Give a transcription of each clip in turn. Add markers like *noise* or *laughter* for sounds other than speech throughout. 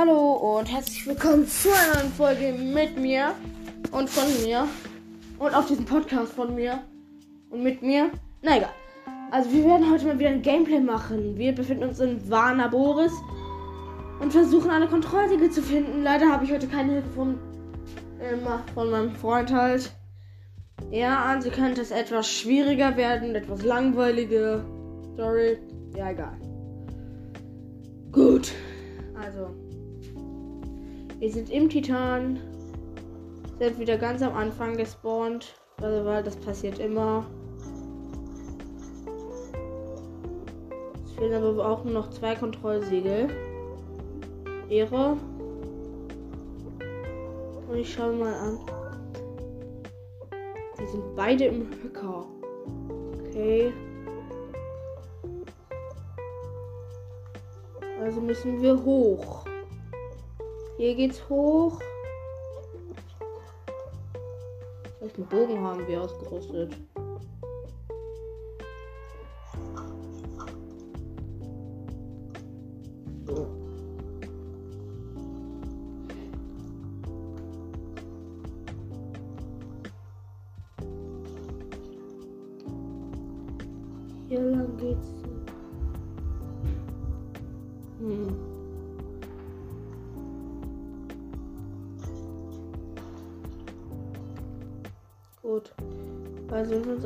Hallo und herzlich willkommen zu einer neuen Folge mit mir und von mir und auf diesem Podcast von mir und mit mir. Na egal. Also wir werden heute mal wieder ein Gameplay machen. Wir befinden uns in Warner Boris und versuchen eine Kontrollsiege zu finden. Leider habe ich heute keine Hilfe von, äh, von meinem Freund halt. Ja, also könnte es etwas schwieriger werden, etwas langweilige Story. Ja, egal. Gut. Also. Wir sind im Titan. Sind wieder ganz am Anfang gespawnt. Also, weil das passiert immer. Es fehlen aber auch nur noch zwei Kontrollsiegel. Ehre. Und ich schaue mal an. Die sind beide im Höcker. Okay. Also müssen wir hoch. Hier geht's hoch. Welchen Bogen haben wir ausgerüstet?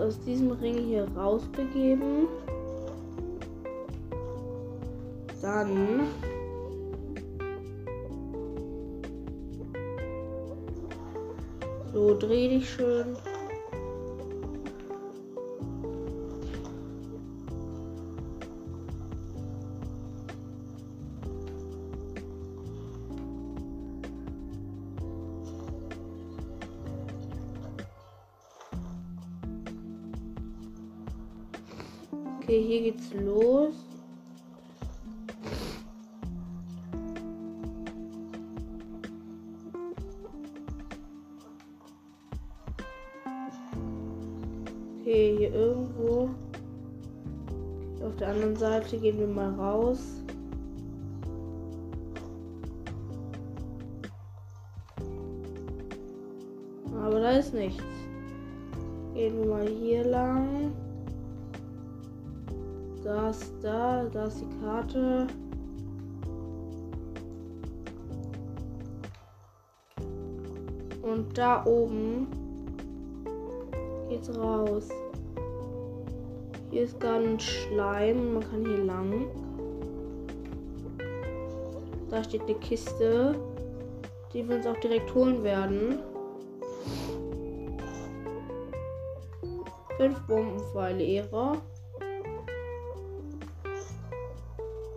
Aus diesem Ring hier rausbegeben. Dann so dreh dich schön. Seite gehen wir mal raus. Aber da ist nichts. Gehen wir mal hier lang. Das da, da ist die Karte. Und da oben geht's raus. Hier ist ganz Schleim, man kann hier lang. Da steht eine Kiste, die wir uns auch direkt holen werden. Fünf Bombenpfeile Ehre.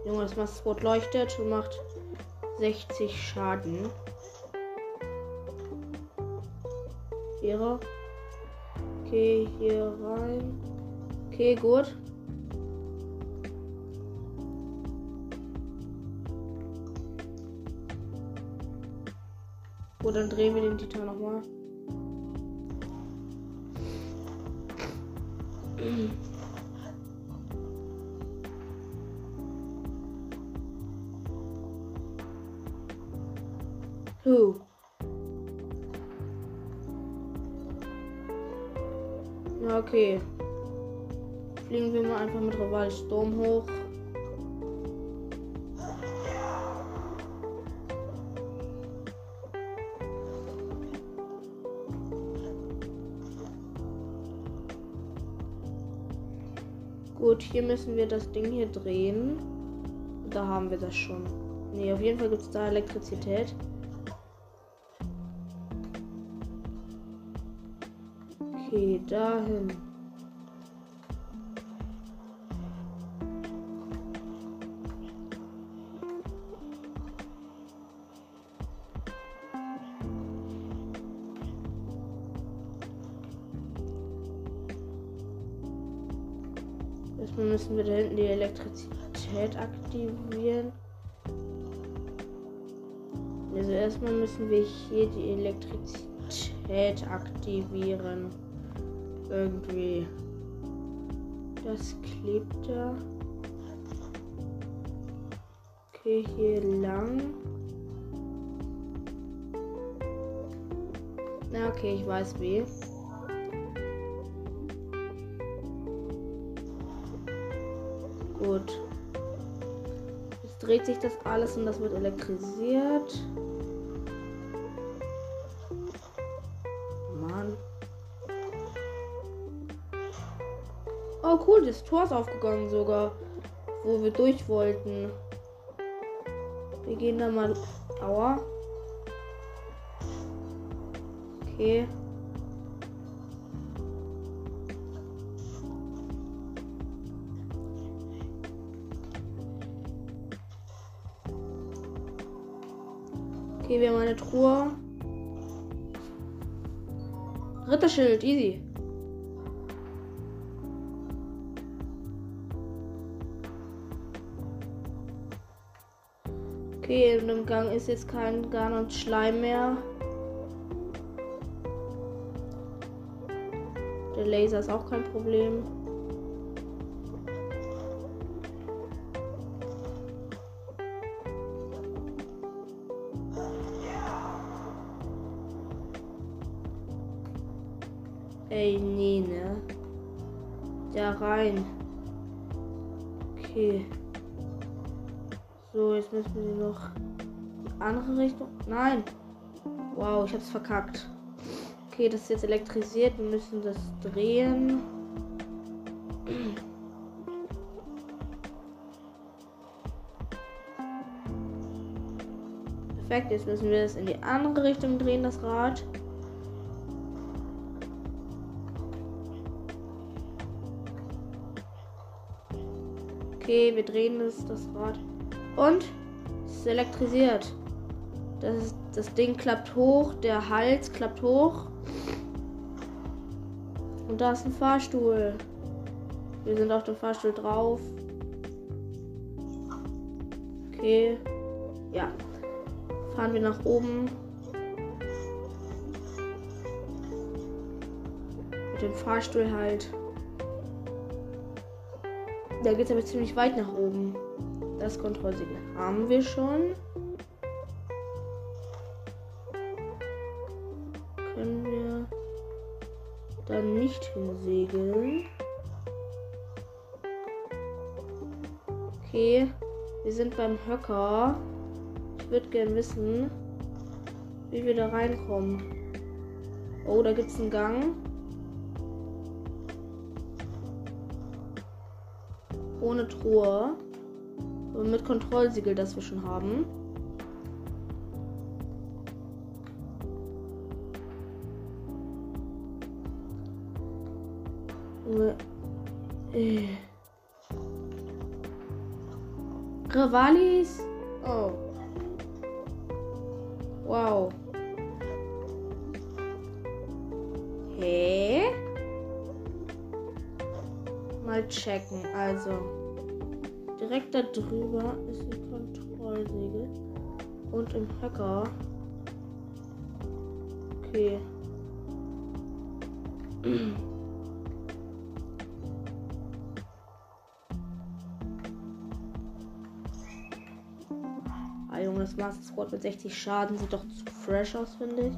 Junge, das Maskot leuchtet und macht 60 Schaden. Ehre. Okay, hier rein. Okay, gut. Gut, dann drehen wir den Titan nochmal. Ja, okay. Fliegen wir mal einfach mit Rival Sturm hoch. Gut, hier müssen wir das Ding hier drehen. Da haben wir das schon. Ne, auf jeden Fall gibt es da Elektrizität. Okay, dahin. müssen wir hier die Elektrizität aktivieren. Irgendwie. Das klebt da. Okay, hier lang. Na, okay, ich weiß wie. Gut. Jetzt dreht sich das alles und das wird elektrisiert. Oh cool, das Tor ist aufgegangen sogar. Wo wir durch wollten. Wir gehen da mal. Aua. Okay. Okay, wir haben eine Truhe. Ritterschild, easy. Okay, in dem Gang ist jetzt kein Garn und Schleim mehr. Der Laser ist auch kein Problem. Ey, nee, ne? Da rein. Müssen wir noch die andere Richtung. Nein. Wow, ich hab's verkackt. Okay, das ist jetzt elektrisiert. Wir müssen das drehen. Perfekt, jetzt müssen wir das in die andere Richtung drehen, das Rad. Okay, wir drehen das, das Rad. Und elektrisiert. Das, das Ding klappt hoch, der Hals klappt hoch. Und da ist ein Fahrstuhl. Wir sind auf dem Fahrstuhl drauf. Okay. Ja. Fahren wir nach oben. Mit dem Fahrstuhl halt. Da geht es aber ziemlich weit nach oben. Das Kontrollsiegel haben wir schon. Können wir dann nicht hinsegeln. Okay, wir sind beim Höcker. Ich würde gern wissen, wie wir da reinkommen. Oh, da gibt es einen Gang. Ohne Truhe mit Kontrollsiegel, das wir schon haben. Äh. Rivalis? Oh. Wow. Hä? Mal checken, also. Direkt da drüber ist ein Kontrollsegel. Und im Hacker. Okay. ah, Junge, das Master Squad mit 60 Schaden sieht doch zu fresh aus, finde ich.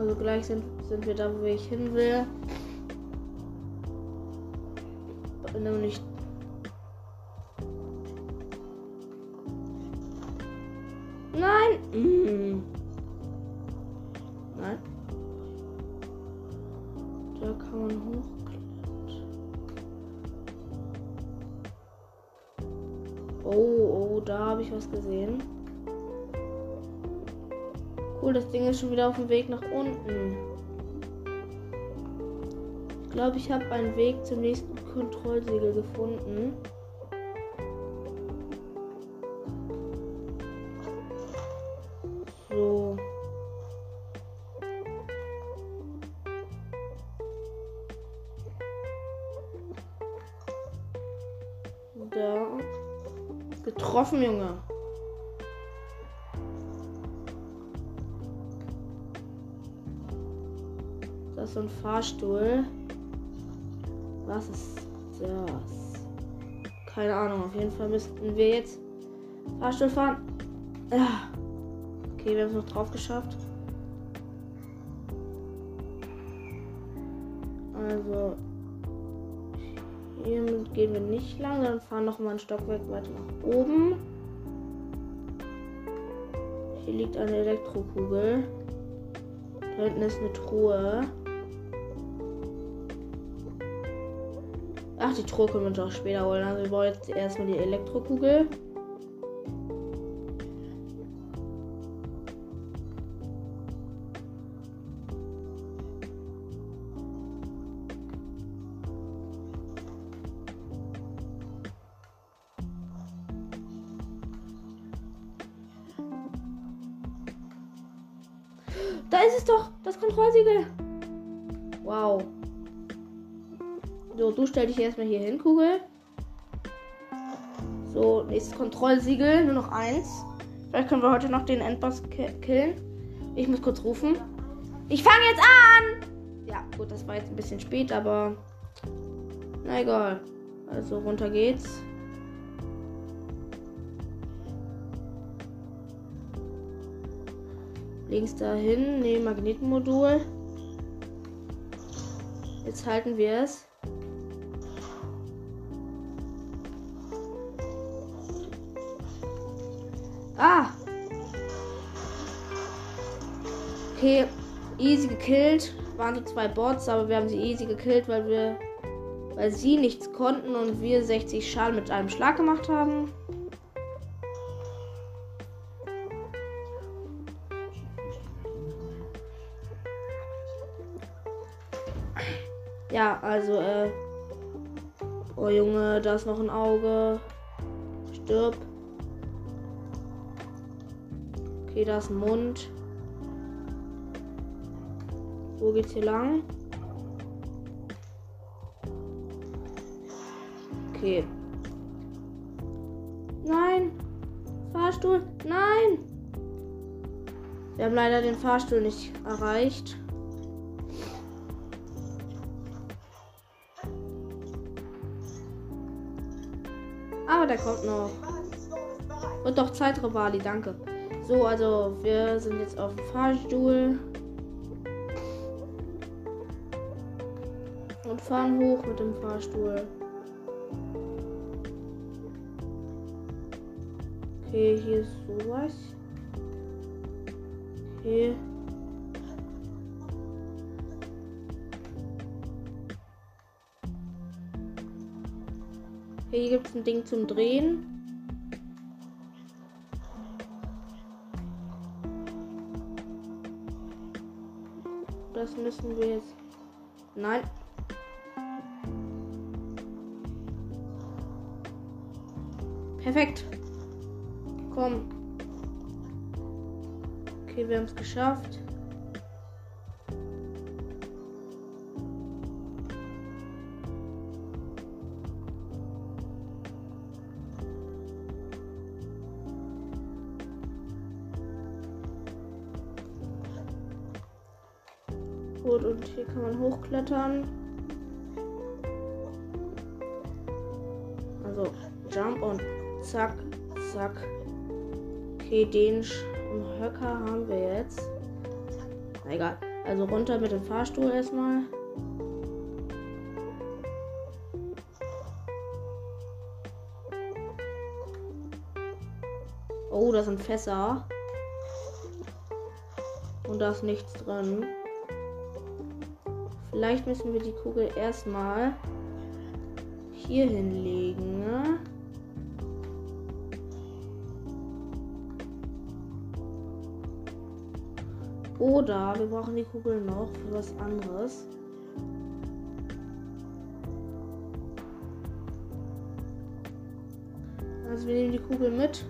Also gleich sind, sind wir da, wo ich hin will. Nämlich wieder auf dem Weg nach unten. Ich glaube, ich habe einen Weg zum nächsten Kontrollsiegel gefunden. Fahrstuhl. Was ist das? Keine Ahnung. Auf jeden Fall müssten wir jetzt Fahrstuhl fahren. Okay, wir haben es noch drauf geschafft. Also hiermit gehen wir nicht lang, dann fahren noch mal ein Stockwerk weiter nach oben. Hier liegt eine Elektrokugel. Da hinten ist eine Truhe. Die Truhe können wir uns auch später holen. Also wir brauchen jetzt erstmal die Elektrokugel. Da ist es doch, das Kontrollsiegel. Wow. So, du stell dich erstmal hier hin, Kugel. So, nächstes Kontrollsiegel, nur noch eins. Vielleicht können wir heute noch den Endboss killen. Ich muss kurz rufen. Ich fange jetzt an! Ja, gut, das war jetzt ein bisschen spät, aber na egal. Also runter geht's. Links dahin, neben Magnetmodul. Jetzt halten wir es. Okay, easy gekillt. Waren so zwei Bots, aber wir haben sie easy gekillt, weil wir weil sie nichts konnten und wir 60 Schaden mit einem Schlag gemacht haben. Ja, also, äh. Oh Junge, da ist noch ein Auge. Stirb. Okay, da ist ein Mund. Wo geht's hier lang? Okay. Nein! Fahrstuhl! Nein! Wir haben leider den Fahrstuhl nicht erreicht. Aber der kommt noch. Und doch Zeit, Rivali, danke. So, also wir sind jetzt auf dem Fahrstuhl. Und fahren hoch mit dem Fahrstuhl. Okay, hier ist sowas. Okay. Hier gibt es ein Ding zum Drehen. Das müssen wir jetzt. Nein. Perfekt. Komm. Okay, wir haben es geschafft. Gut, und hier kann man hochklettern. Okay, den Höcker haben wir jetzt. Egal. Also runter mit dem Fahrstuhl erstmal. Oh, da sind Fässer. Und da ist nichts drin. Vielleicht müssen wir die Kugel erstmal hier hinlegen. Ne? Oder wir brauchen die Kugel noch für was anderes. Also wir nehmen die Kugel mit.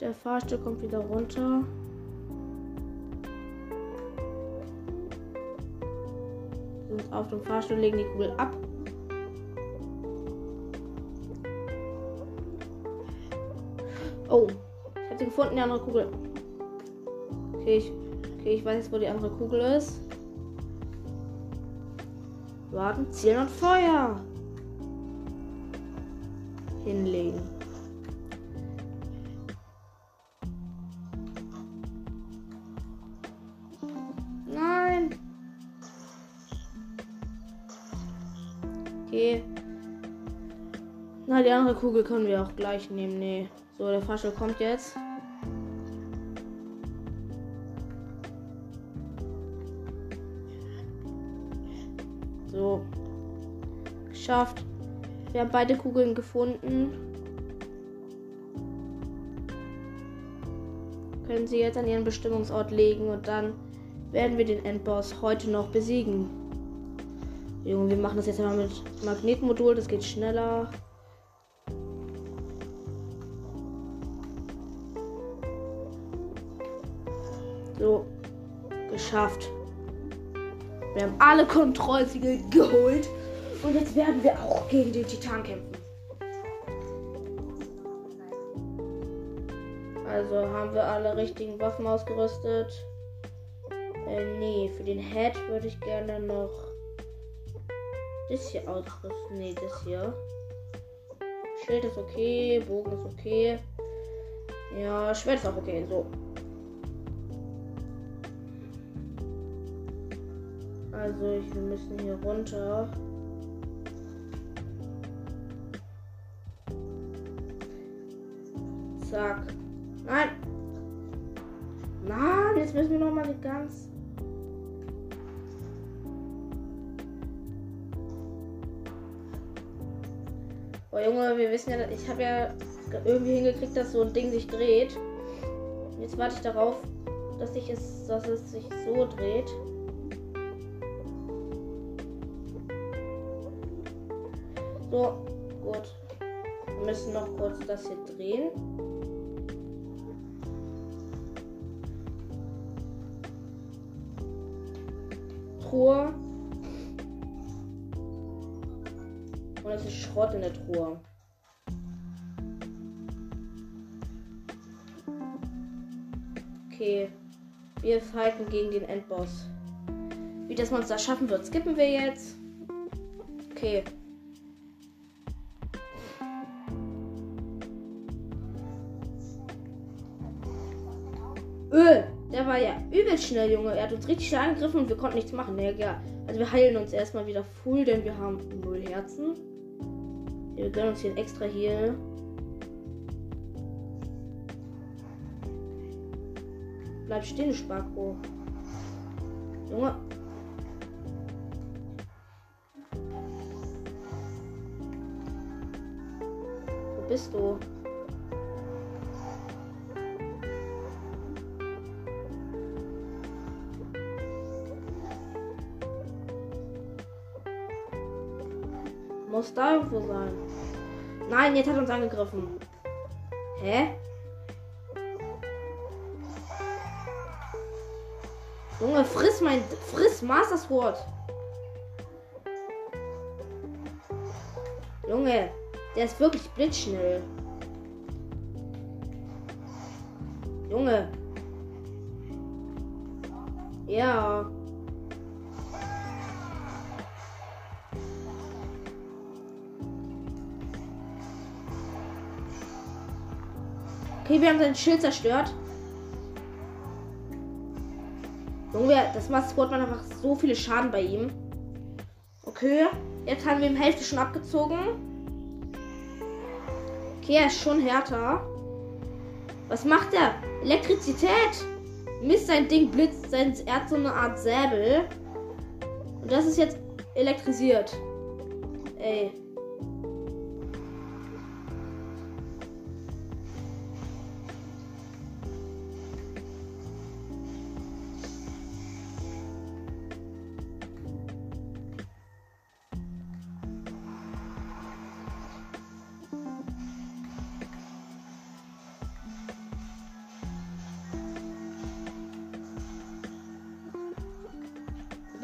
Der Fahrstuhl kommt wieder runter. Und auf dem Fahrstuhl legen die Kugel ab. Oh, ich habe sie gefunden, die andere Kugel. Okay ich, okay, ich weiß jetzt, wo die andere Kugel ist. Warten, zielen und Feuer. Hinlegen. Nein. Okay. Na, die andere Kugel können wir auch gleich nehmen. Nee. So, der Faschel kommt jetzt. So. Geschafft. Wir haben beide Kugeln gefunden. Können sie jetzt an ihren Bestimmungsort legen und dann werden wir den Endboss heute noch besiegen. Junge, wir machen das jetzt einmal mit Magnetmodul, das geht schneller. Geschafft. Wir haben alle Kontrollsiegel geholt. Und jetzt werden wir auch gegen den Titan kämpfen. Also haben wir alle richtigen Waffen ausgerüstet. Äh, nee, für den Head würde ich gerne noch das hier ausrüsten. Nee, das hier. Schild ist okay, Bogen ist okay. Ja, Schwert ist auch okay. So. Also, ich, wir müssen hier runter. Zack. Nein. Nein, jetzt müssen wir noch mal ganz. Oh Junge, wir wissen ja, ich habe ja irgendwie hingekriegt, dass so ein Ding sich dreht. Jetzt warte ich darauf, dass, ich es, dass es sich so dreht. So, gut. Wir müssen noch kurz das hier drehen. Truhe. Und es ist Schrott in der Truhe. Okay. Wir fighten gegen den Endboss. Wie das Monster schaffen wird, skippen wir jetzt. Okay. Übel schnell, Junge. Er hat uns richtig schnell angegriffen und wir konnten nichts machen. Nee, egal. Also wir heilen uns erstmal wieder full, denn wir haben null Herzen. Wir gönnen uns hier extra hier. Bleib stehen, Sparko. Junge. Wo bist du? Muss da irgendwo sein. Nein, jetzt hat er uns angegriffen. Hä? Junge, friss mein. Friss Master Sword. Junge, der ist wirklich blitzschnell. Wir haben sein Schild zerstört. Junge, das Master Squad macht einfach so viele Schaden bei ihm. Okay, jetzt haben wir ihm Hälfte schon abgezogen. Okay, er ist schon härter. Was macht er? Elektrizität. Mist, sein Ding blitzt. Sein, er hat so eine Art Säbel. Und das ist jetzt elektrisiert. Ey.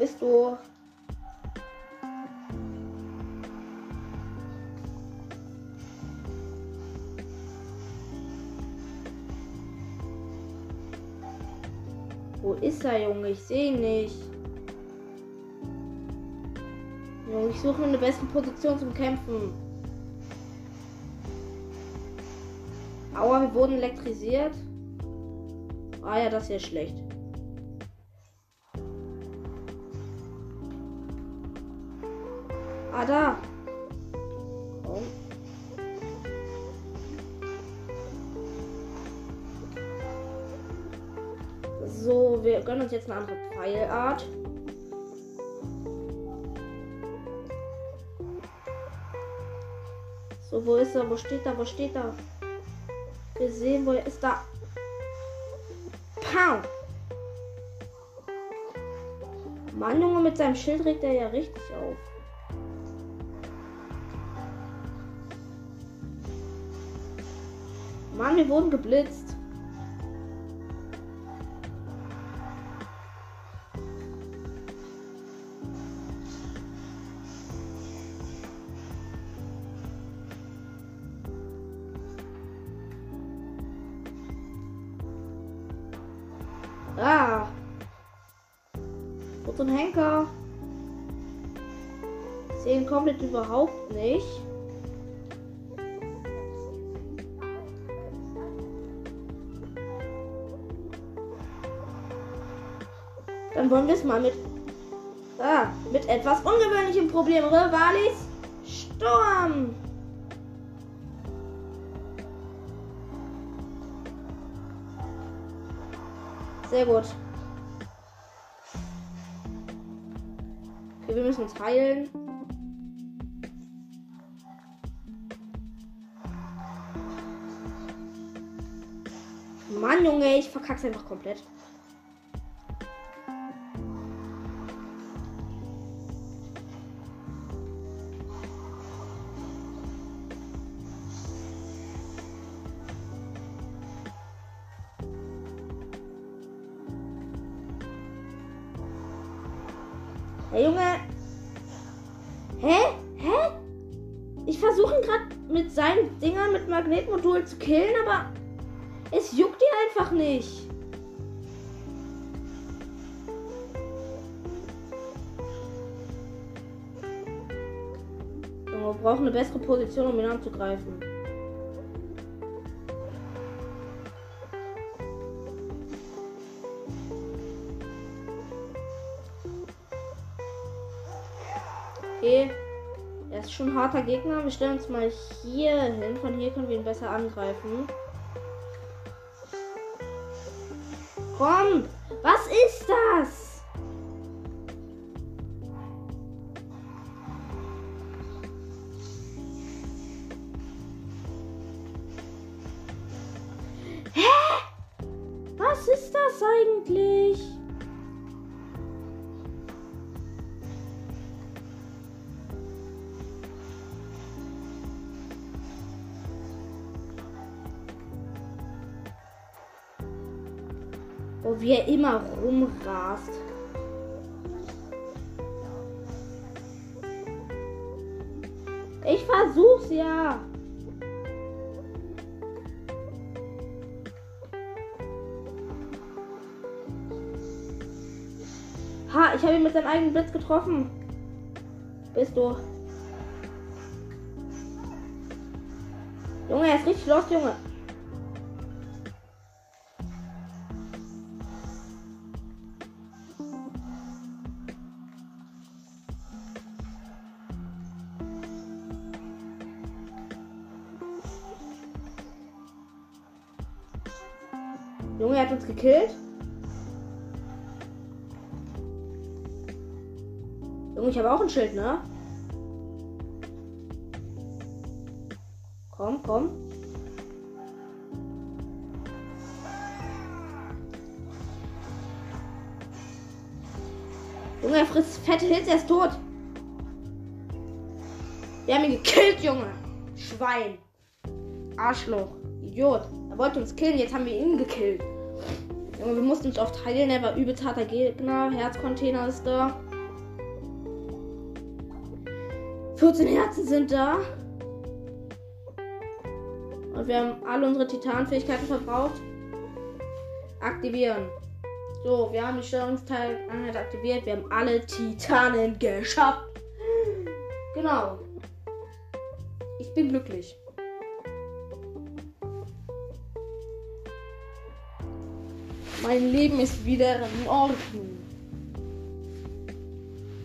Bist du? Wo ist er, Junge? Ich sehe ihn nicht. Junge, ich suche eine bessere Position zum Kämpfen. Aua, wir wurden elektrisiert. Ah ja, das ist ja schlecht. Ah, da. Komm. So, wir gönnen uns jetzt eine andere Pfeilart. So, wo ist er? Wo steht er? Wo steht er? Wir sehen, wo er ist. Da. Pow! Mann, Junge, mit seinem Schild regt er ja richtig auf. Wir wurden geblitzt. Ah. Und so Henker. Sehen komplett überhaupt Dann wollen wir es mal mit, ah, mit etwas ungewöhnlichem Problem. Rivalis Sturm. Sehr gut. Okay, wir müssen uns heilen. Mann, Junge, ich verkack's einfach komplett. Position, um ihn anzugreifen. Okay. Er ist schon ein harter Gegner. Wir stellen uns mal hier hin. Von hier können wir ihn besser angreifen. Komm! Eigentlich? Oh, wie er immer rumrast. Ich versuch's ja. Ich habe ihn mit seinem eigenen Blitz getroffen. Bist du? Junge, er ist richtig los, Junge. Junge, er hat uns gekillt. Habe auch ein Schild, ne? Komm, komm. Junge, er frisst fette Hits, er ist tot. Wir haben ihn gekillt, Junge. Schwein. Arschloch. Idiot. Er wollte uns killen, jetzt haben wir ihn gekillt. Junge, wir mussten uns oft heilen, er war übelst harter Gegner. Herzcontainer ist da. 14 Herzen sind da. Und wir haben alle unsere Titanfähigkeiten verbraucht. Aktivieren. So, wir haben die Steuerungsteileinheit aktiviert. Wir haben alle Titanen geschafft. Genau. Ich bin glücklich. Mein Leben ist wieder in Ordnung.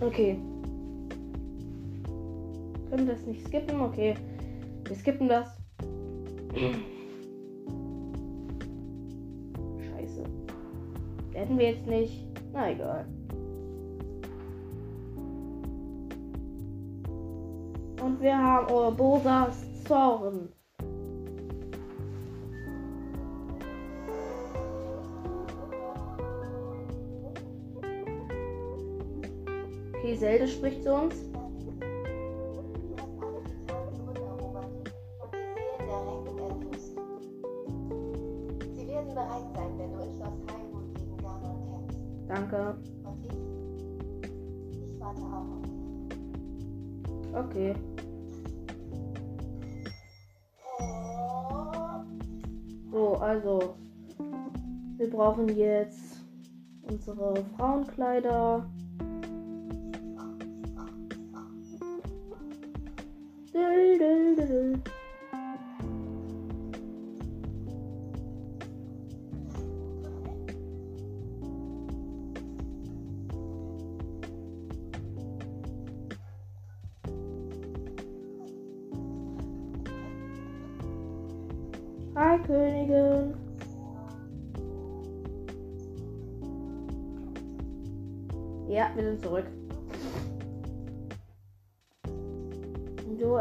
Okay. Können das nicht skippen? Okay. Wir skippen das. Scheiße. Werden wir jetzt nicht. Na egal. Und wir haben Urbosas Zorn. Okay, Zelda spricht zu uns. Brauchen jetzt unsere Frauenkleider.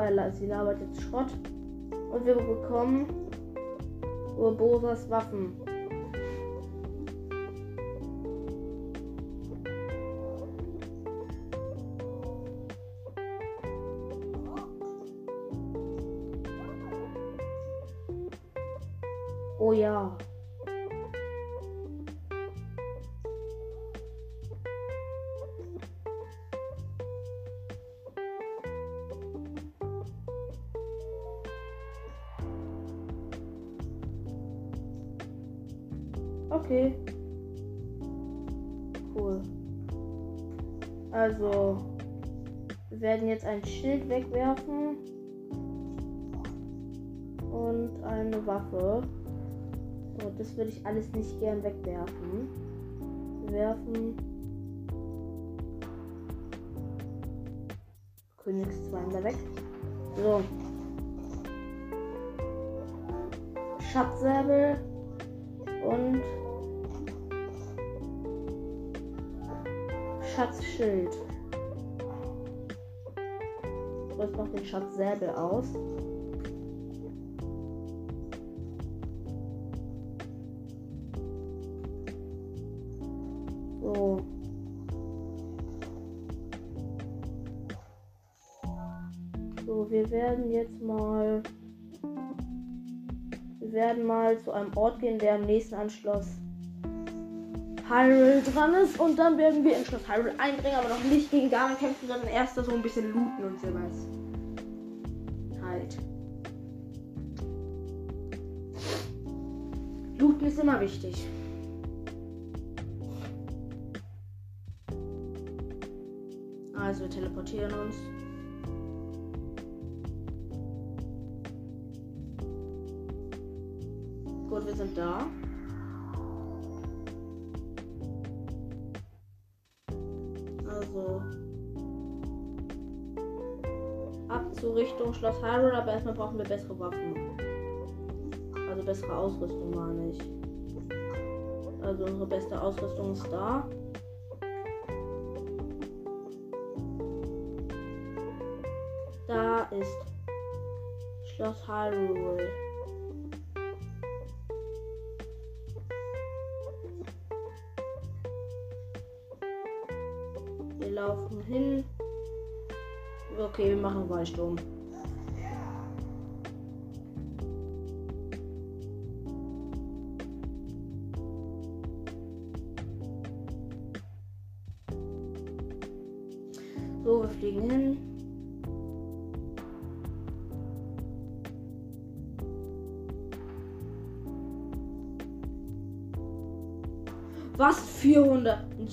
Er, sie labert jetzt Schrott. Und wir bekommen Urbosas Waffen. Oh ja. Schild wegwerfen und eine Waffe. So, das würde ich alles nicht gern wegwerfen. Werfen Königszweimler weg. So. Schatzsäbel und Schatzschild. Rüste noch den Schatzsäbel aus. So. So, wir werden jetzt mal. Wir werden mal zu einem Ort gehen, der am nächsten an Schloss Hyrule dran ist. Und dann werden wir in Schloss Hyrule eindringen, aber noch nicht gegen Ganon kämpfen, sondern erst so ein bisschen looten und sowas. Halt. Looten ist immer wichtig. Also wir teleportieren uns. Schloss Hyrule, aber erstmal brauchen wir bessere Waffen. Also bessere Ausrüstung, meine ich. Also unsere beste Ausrüstung ist da. Da ist Schloss Hyrule. Wir laufen hin. Okay, wir machen Waldsturm.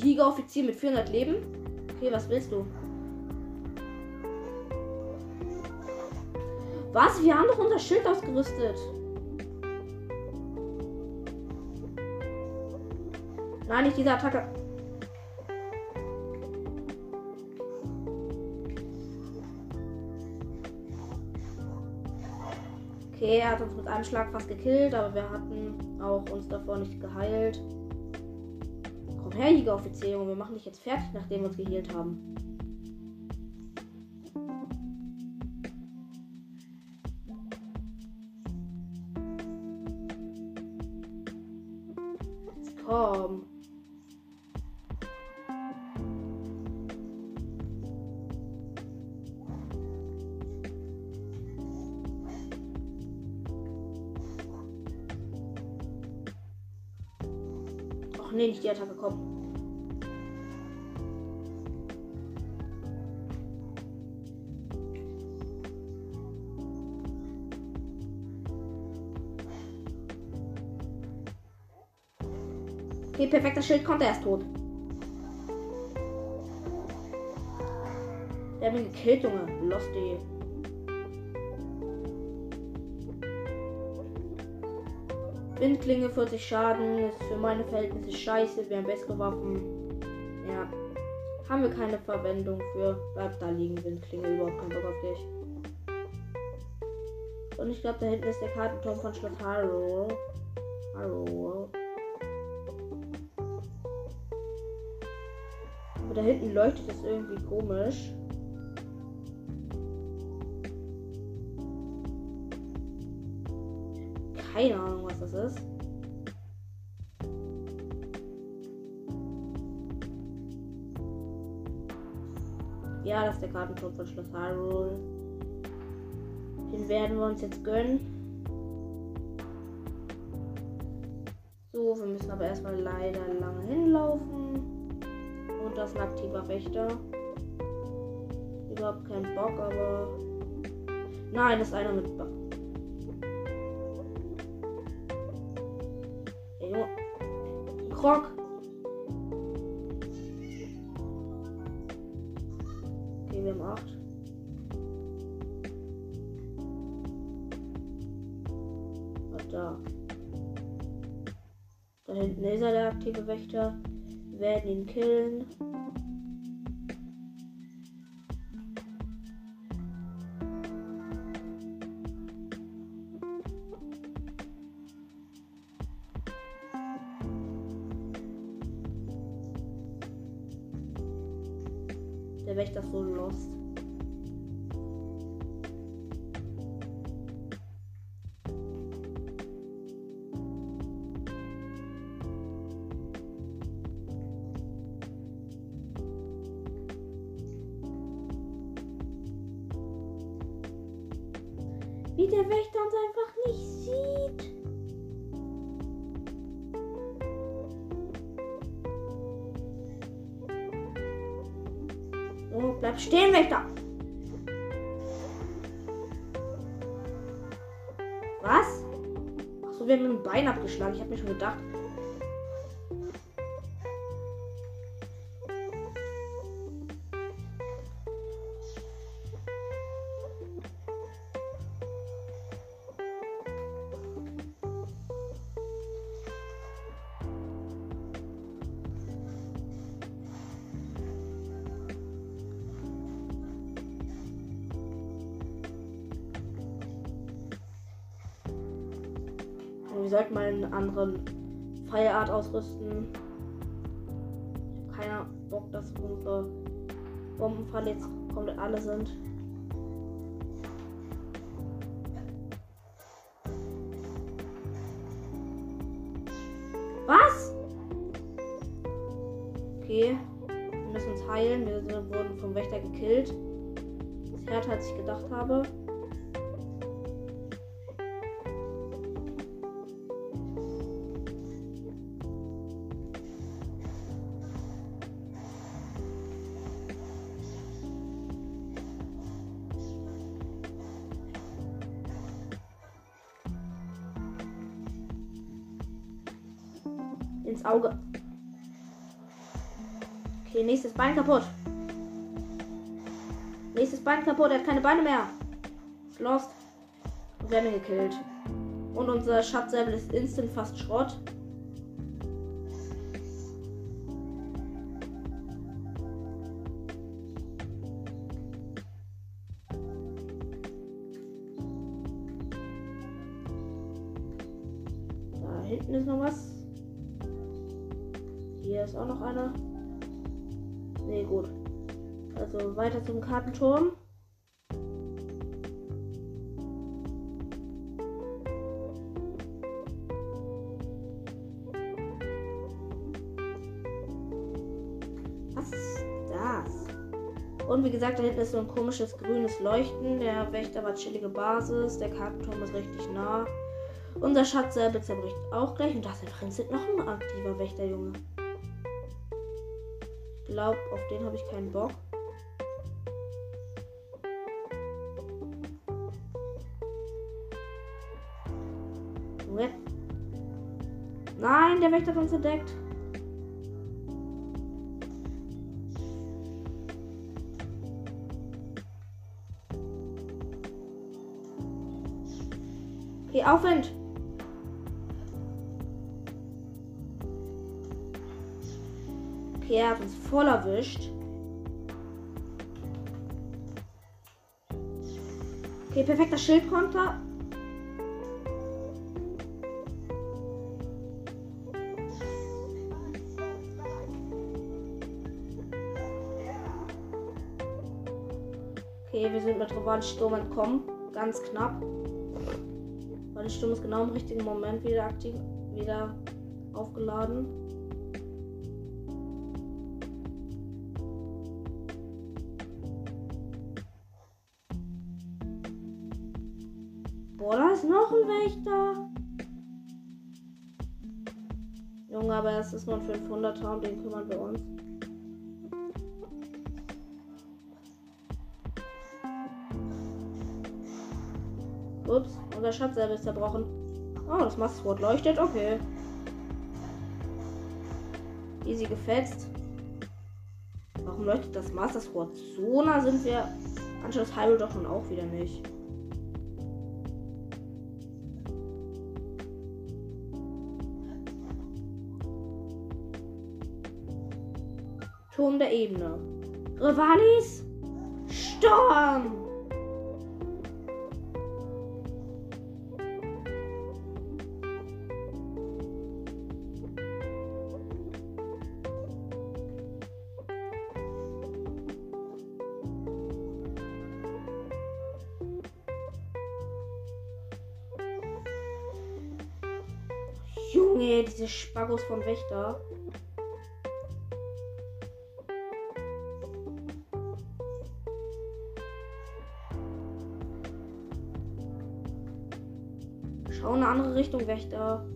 400? Ein Giga-Offizier mit 400 Leben? Okay, was willst du? Was? Wir haben doch unser Schild ausgerüstet. Nein, nicht diese Attacke. Okay, er hat uns mit einem Schlag fast gekillt, aber wir hatten auch uns davor nicht geheilt. Komm her, Jägeroffizier, wir machen dich jetzt fertig, nachdem wir uns geheilt haben. Okay, perfekt, das Schild kommt, er ist tot. Der hat mich gekillt, Junge. Lost die. Windklinge 40 Schaden ist für meine Verhältnisse scheiße. Wir haben bessere Waffen. Ja. Haben wir keine Verwendung für. Bleibt da liegen, Windklinge. Überhaupt keinen Bock auf dich. Und ich glaube, da hinten ist der Kartenturm von Schloss Harrow. Harrow. Da hinten leuchtet es irgendwie komisch. keine Ahnung, was das ist. Ja, das ist der Kartencode von Schloss Hyrule. Den werden wir uns jetzt gönnen. So, wir müssen aber erstmal leider lange hinlaufen. Und das ist ein aktiver Wächter. Überhaupt keinen Bock, aber. Nein, das ist einer mit Bock. Krog. Okay, wir haben 8. Was da? Da hinten ist er, der aktive Wächter. Werden ihn killen. Sollten mal einen anderen Feierart ausrüsten. Ich habe keinen Bock, dass unsere Bombenfalle jetzt komplett alle sind. Was? Okay, wir müssen uns heilen. Wir wurden vom Wächter gekillt. Das härter als ich gedacht habe. Ins Auge. Okay, nächstes Bein kaputt. Nächstes Bein kaputt, er hat keine Beine mehr. Ist lost. werden gekillt. Und unser Schatzsäbel ist instant fast Schrott. Das? Und wie gesagt, da hinten ist so ein komisches grünes Leuchten. Der Wächter war chillige Basis. Der Kartenturm ist richtig nah. Unser Schatz selber zerbricht auch gleich. Und da ist einfach instant noch ein aktiver Wächterjunge. Ich glaube, auf den habe ich keinen Bock. Nein, der Wächter hat uns entdeckt. Okay, Aufwind. Er hat uns voll erwischt. Okay, perfekter Schildkonter. Okay, wir sind mit Revanche-Sturm entkommen. Ganz knapp. Der Sturm ist genau im richtigen Moment wieder aktiv, wieder aufgeladen. Boah, da ist noch ein Wächter. Junge, aber es ist nur ein 500er und den kümmern wir uns. Unser Schatz selber ist zerbrochen. Oh, das Master leuchtet, okay. Easy gefetzt. Warum leuchtet das Master so nah sind wir anscheinend Hyrule doch schon auch wieder nicht. Turm der Ebene. Rivalis? Sturm! Von Wächter. Schau in eine andere Richtung, Wächter.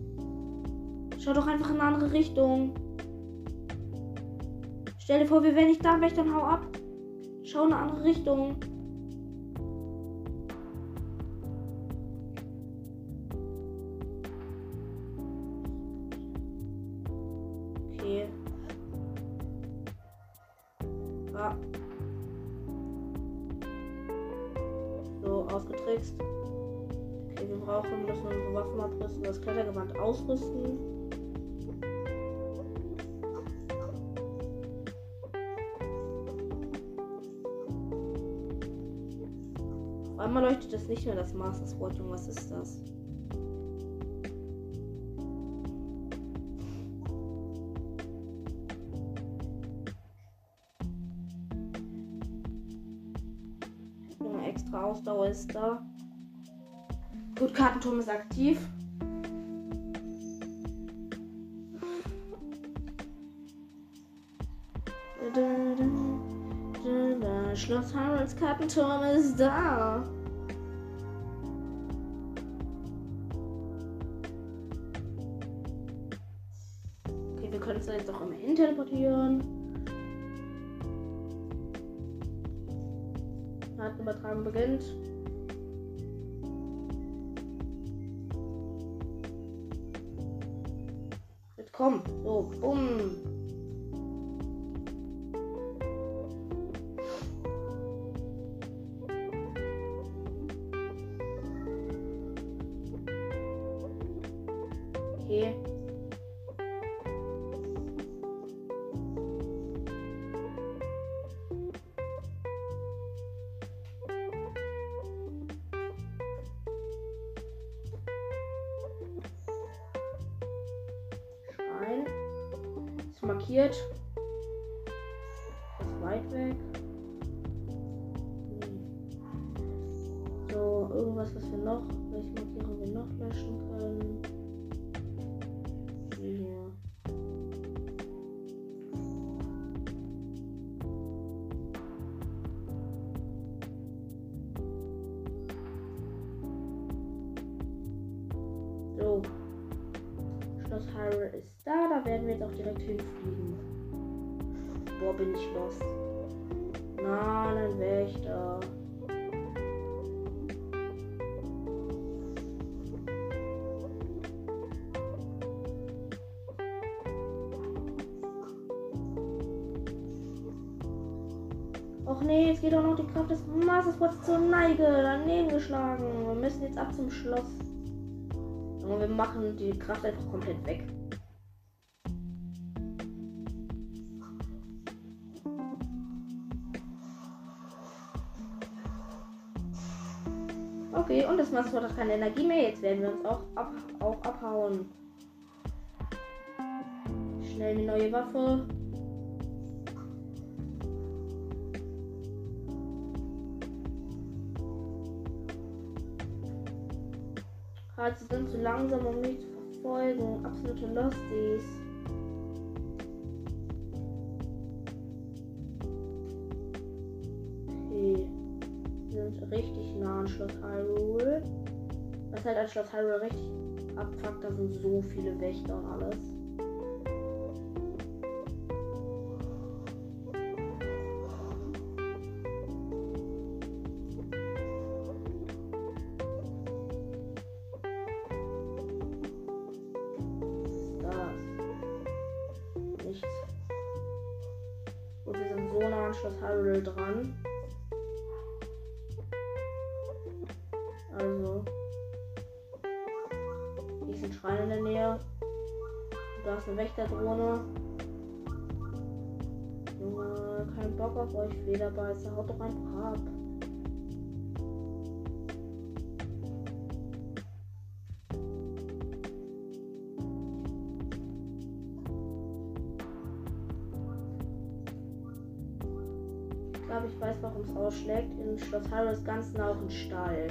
Schau doch einfach in eine andere Richtung. Stell dir vor, wir wären nicht da, Wächter, und hau ab. Schau in eine andere Richtung. Mehr das Master Sword, Junge, was ist das? Junge, extra Ausdauer ist da. Gut, Kartenturm ist aktiv. Schloss Harolds Kartenturm ist da. Teleportieren. Datenübertragung beginnt. Jetzt komm. So, bumm. Och nee, jetzt geht auch noch die Kraft des Masterspots zur Neige. Daneben geschlagen. Wir müssen jetzt ab zum Schloss. Und wir machen die Kraft einfach komplett weg. Okay, und das Mastersport hat keine Energie mehr. Jetzt werden wir uns auch, ab, auch abhauen. Schnell eine neue Waffe. Halt, sie sind zu langsam, um mich zu verfolgen. Absolute Losties. Okay. Wir sind richtig nah an Schloss Hyrule. Was halt an Schloss Hyrule richtig abfuckt, da sind so viele Wächter und alles. Glaube, ich weiß, warum es ausschlägt. In Schloss Hyrule ist ganz nah auch ein Stall.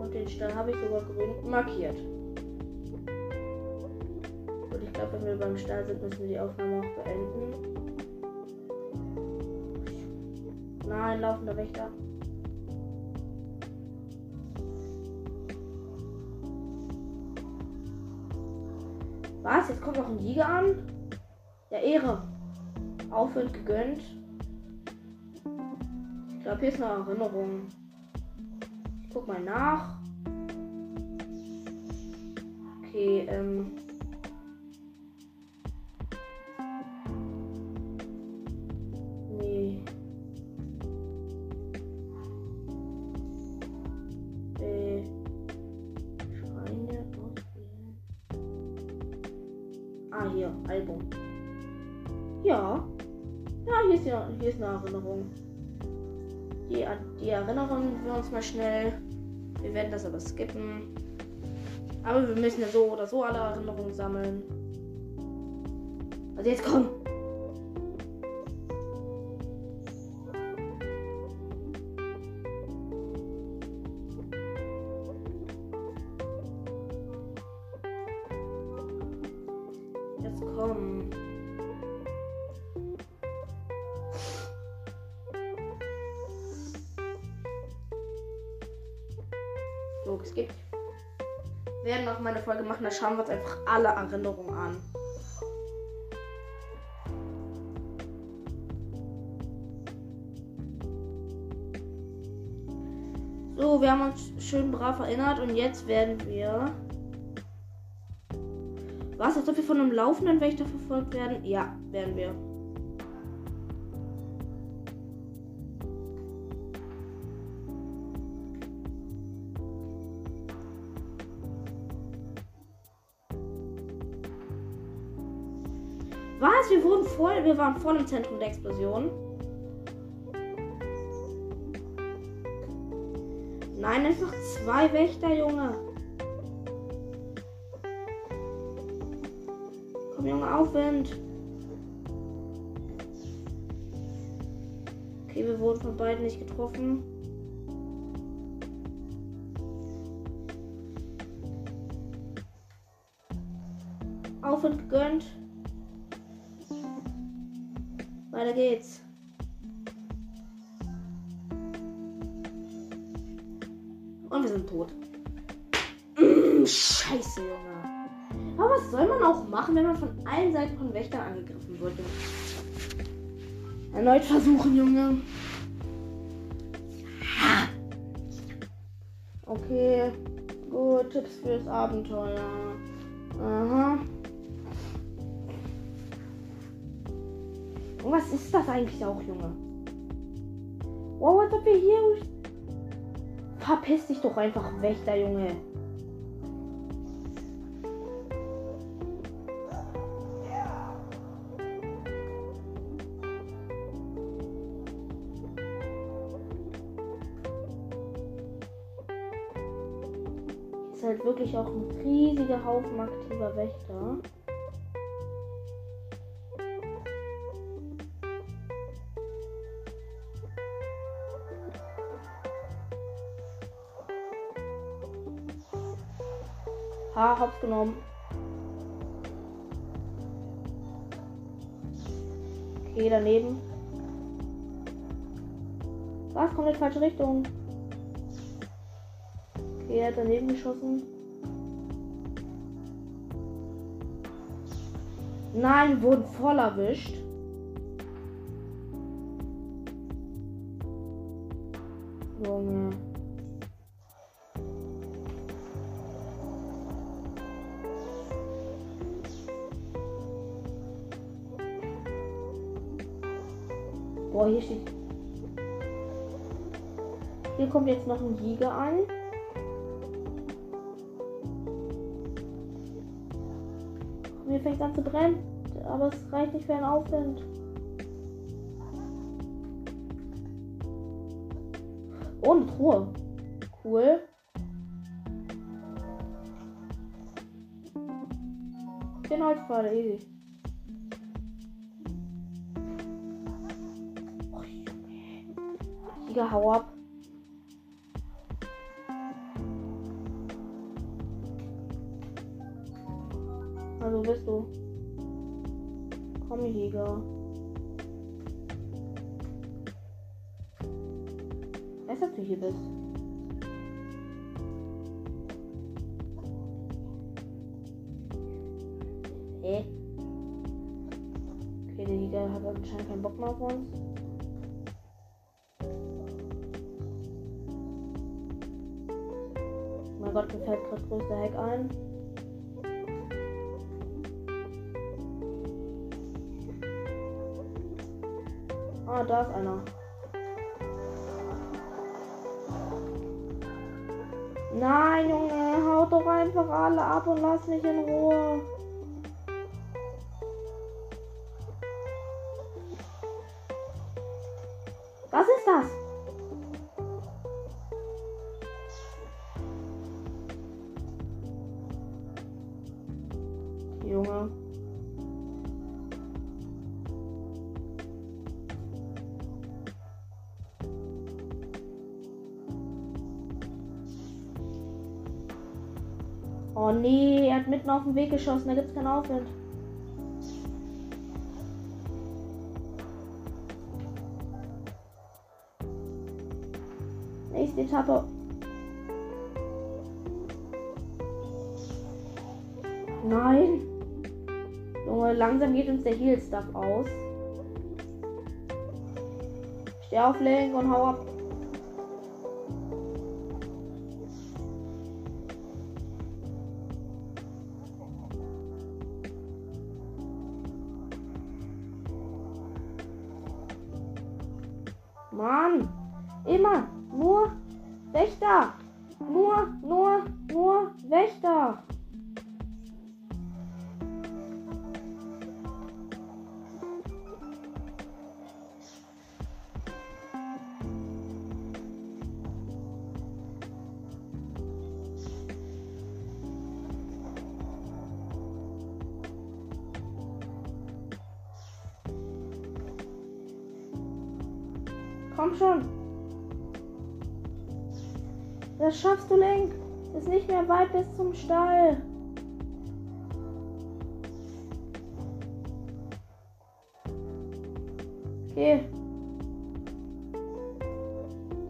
Und den Stall habe ich sogar grün markiert. Und ich glaube, wenn wir beim Stall sind, müssen wir die Aufnahme auch beenden. Nein, laufender Wächter. Was? Jetzt kommt noch ein Liga an? Ja, Ehre. Aufwind gegönnt. Ich glaube, hier ist eine Erinnerung. Ich guck mal nach. Okay, ähm. Mal schnell. Wir werden das aber skippen. Aber wir müssen ja so oder so alle Erinnerungen sammeln. Also jetzt komm. So, es gibt. Wir werden noch mal eine Folge machen, da schauen wir uns einfach alle Erinnerungen an. So, wir haben uns schön brav erinnert und jetzt werden wir. Was, als ob wir von einem laufenden Wächter verfolgt werden? Ja, werden wir. Voll, wir waren voll im Zentrum der Explosion. Nein, einfach zwei Wächter, Junge. Komm, Junge, Aufwind. Okay, wir wurden von beiden nicht getroffen. Aufwind gegönnt. Weiter geht's. Und wir sind tot. Mm, Scheiße, Junge. Aber was soll man auch machen, wenn man von allen Seiten von Wächtern angegriffen wird? Erneut versuchen, Junge. Okay. Gut, Tipps fürs Abenteuer. Ist das eigentlich auch, Junge? Wow, als ob wir hier. Verpiss dich doch einfach, Wächter, Junge. Ist halt wirklich auch ein riesiger Haufen aktiver Wächter. Hops genommen. Okay, daneben. Was? Kommt in die falsche Richtung. Okay, er hat daneben geschossen. Nein, wurden voll erwischt. Steht. Hier kommt jetzt noch ein Jäger an. Mir fängt an zu brennen, aber es reicht nicht für einen Aufwind. Oh, eine Truhe. Cool. Den Holzpfeil, easy. Hau ab. Also bist du. Komm, Jäger. Weiß, dass du hier bist. Hä? Okay, der Jäger hat anscheinend keinen Bock mehr auf uns. Fällt gerade größter Hack ein. Ah, da ist einer. Nein, Junge, haut doch einfach alle ab und lass mich in Ruhe. Auf den Weg geschossen, da gibt's keinen Aufwind. Nächste Etappe. Nein. Junge, langsam geht uns der Heal Stuff aus. Steh auf, Link und hau ab. Mann, immer nur Wächter. Nur, nur, nur Wächter. Schaffst du, Link. Ist nicht mehr weit bis zum Stall. Okay.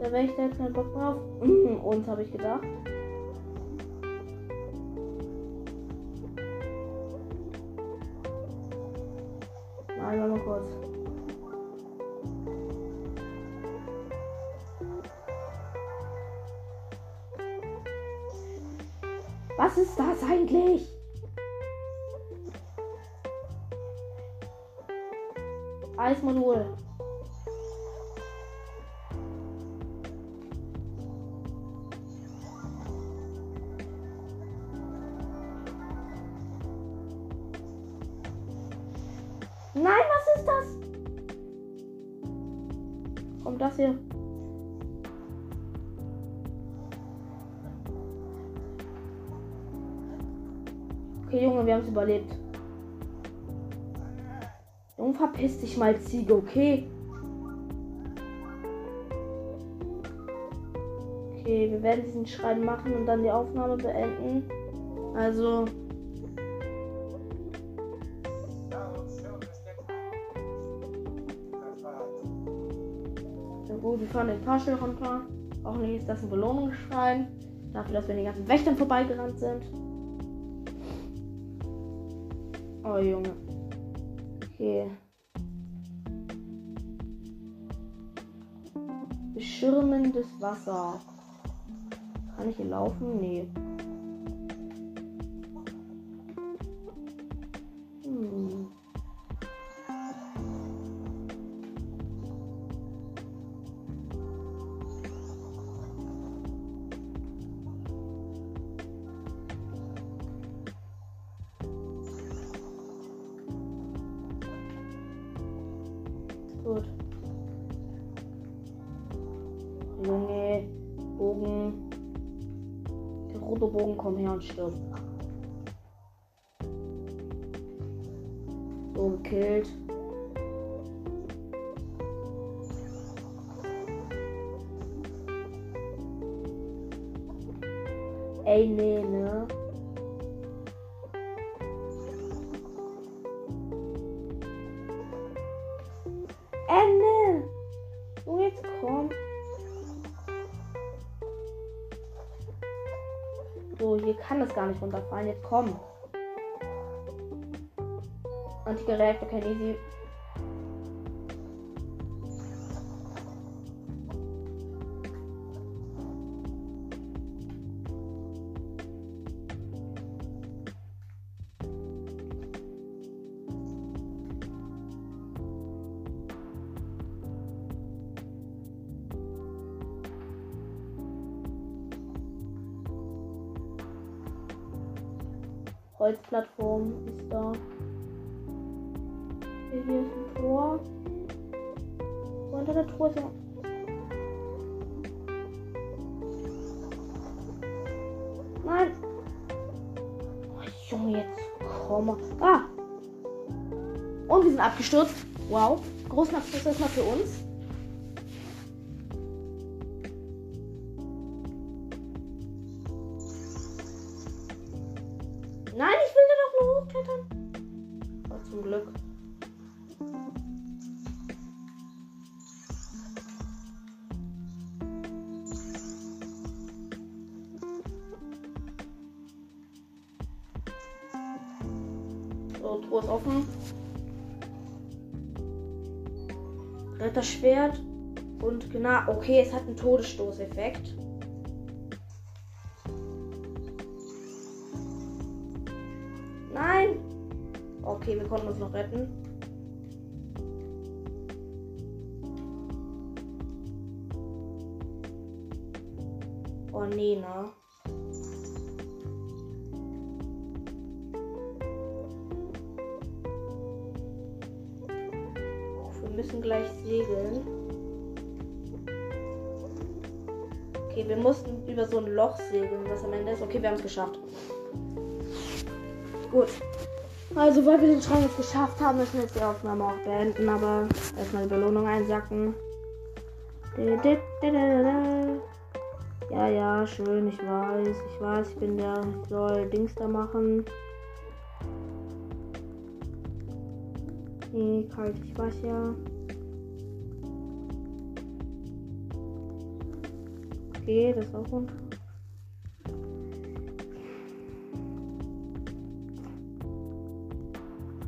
Der Wächter hat keinen Bock drauf. *clears throat* Uns habe ich gedacht. Überlebt. Junge, verpiss dich mal, Ziege, okay? Okay, wir werden diesen Schrein machen und dann die Aufnahme beenden. Also. Ja gut, wir fahren den Fahrstuhl runter. Auch nicht ist das ein Belohnungsschrein. Dafür, dass wir den ganzen Wächtern vorbeigerannt sind. Oh Junge. Okay. Beschirmendes Wasser. Kann ich hier laufen? Nee. Bogen, gar nicht runterfallen. Jetzt komm. Antiker Reaktor, kein Easy. Holzplattform ist da. Hier ist ein Tor. Und unter der Tor ist noch. Nein! Oh, Junge, jetzt komm mal. Ah! Und wir sind abgestürzt. Wow. Großen Abschluss erstmal für uns. Okay, es hat einen Todesstoßeffekt. Nein! Okay, wir konnten uns noch retten. Mussten über so ein Loch segeln, was am Ende ist. Okay, wir haben es geschafft. Gut. Also, weil wir den Schrank jetzt geschafft haben, müssen wir jetzt die Aufnahme auch beenden, aber erstmal die Belohnung einsacken. Ja, ja, schön, ich weiß, ich weiß, ich bin der, ich soll Dings da machen. Nee, kalt, ich weiß ja. Okay, das ist auch gut.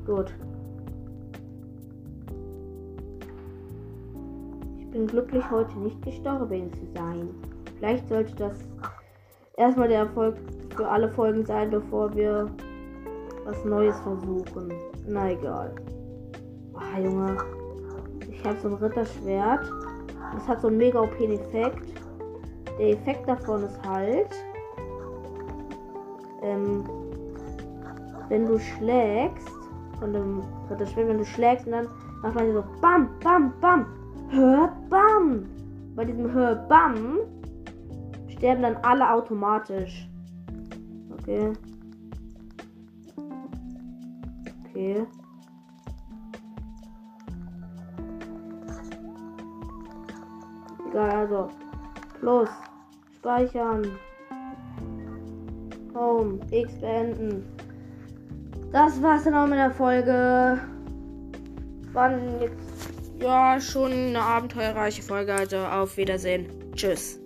Gut. Ich bin glücklich, heute nicht gestorben zu sein. Vielleicht sollte das erstmal der Erfolg für alle Folgen sein, bevor wir was Neues versuchen. Na egal. Ah, Junge. Ich habe so ein Ritterschwert. Das hat so einen mega OP-Effekt. Der Effekt davon ist halt, ähm, wenn du schlägst, von dem Ritterschwert, wenn du schlägst und dann macht man so BAM, BAM, BAM, Hör, BAM. Bei diesem Hör, BAM sterben dann alle automatisch. Okay. Okay. Egal, also. Plus. Speichern. Home. X beenden. Das war's dann auch mit der Folge. War jetzt ja schon eine abenteuerreiche Folge. Also auf Wiedersehen. Tschüss.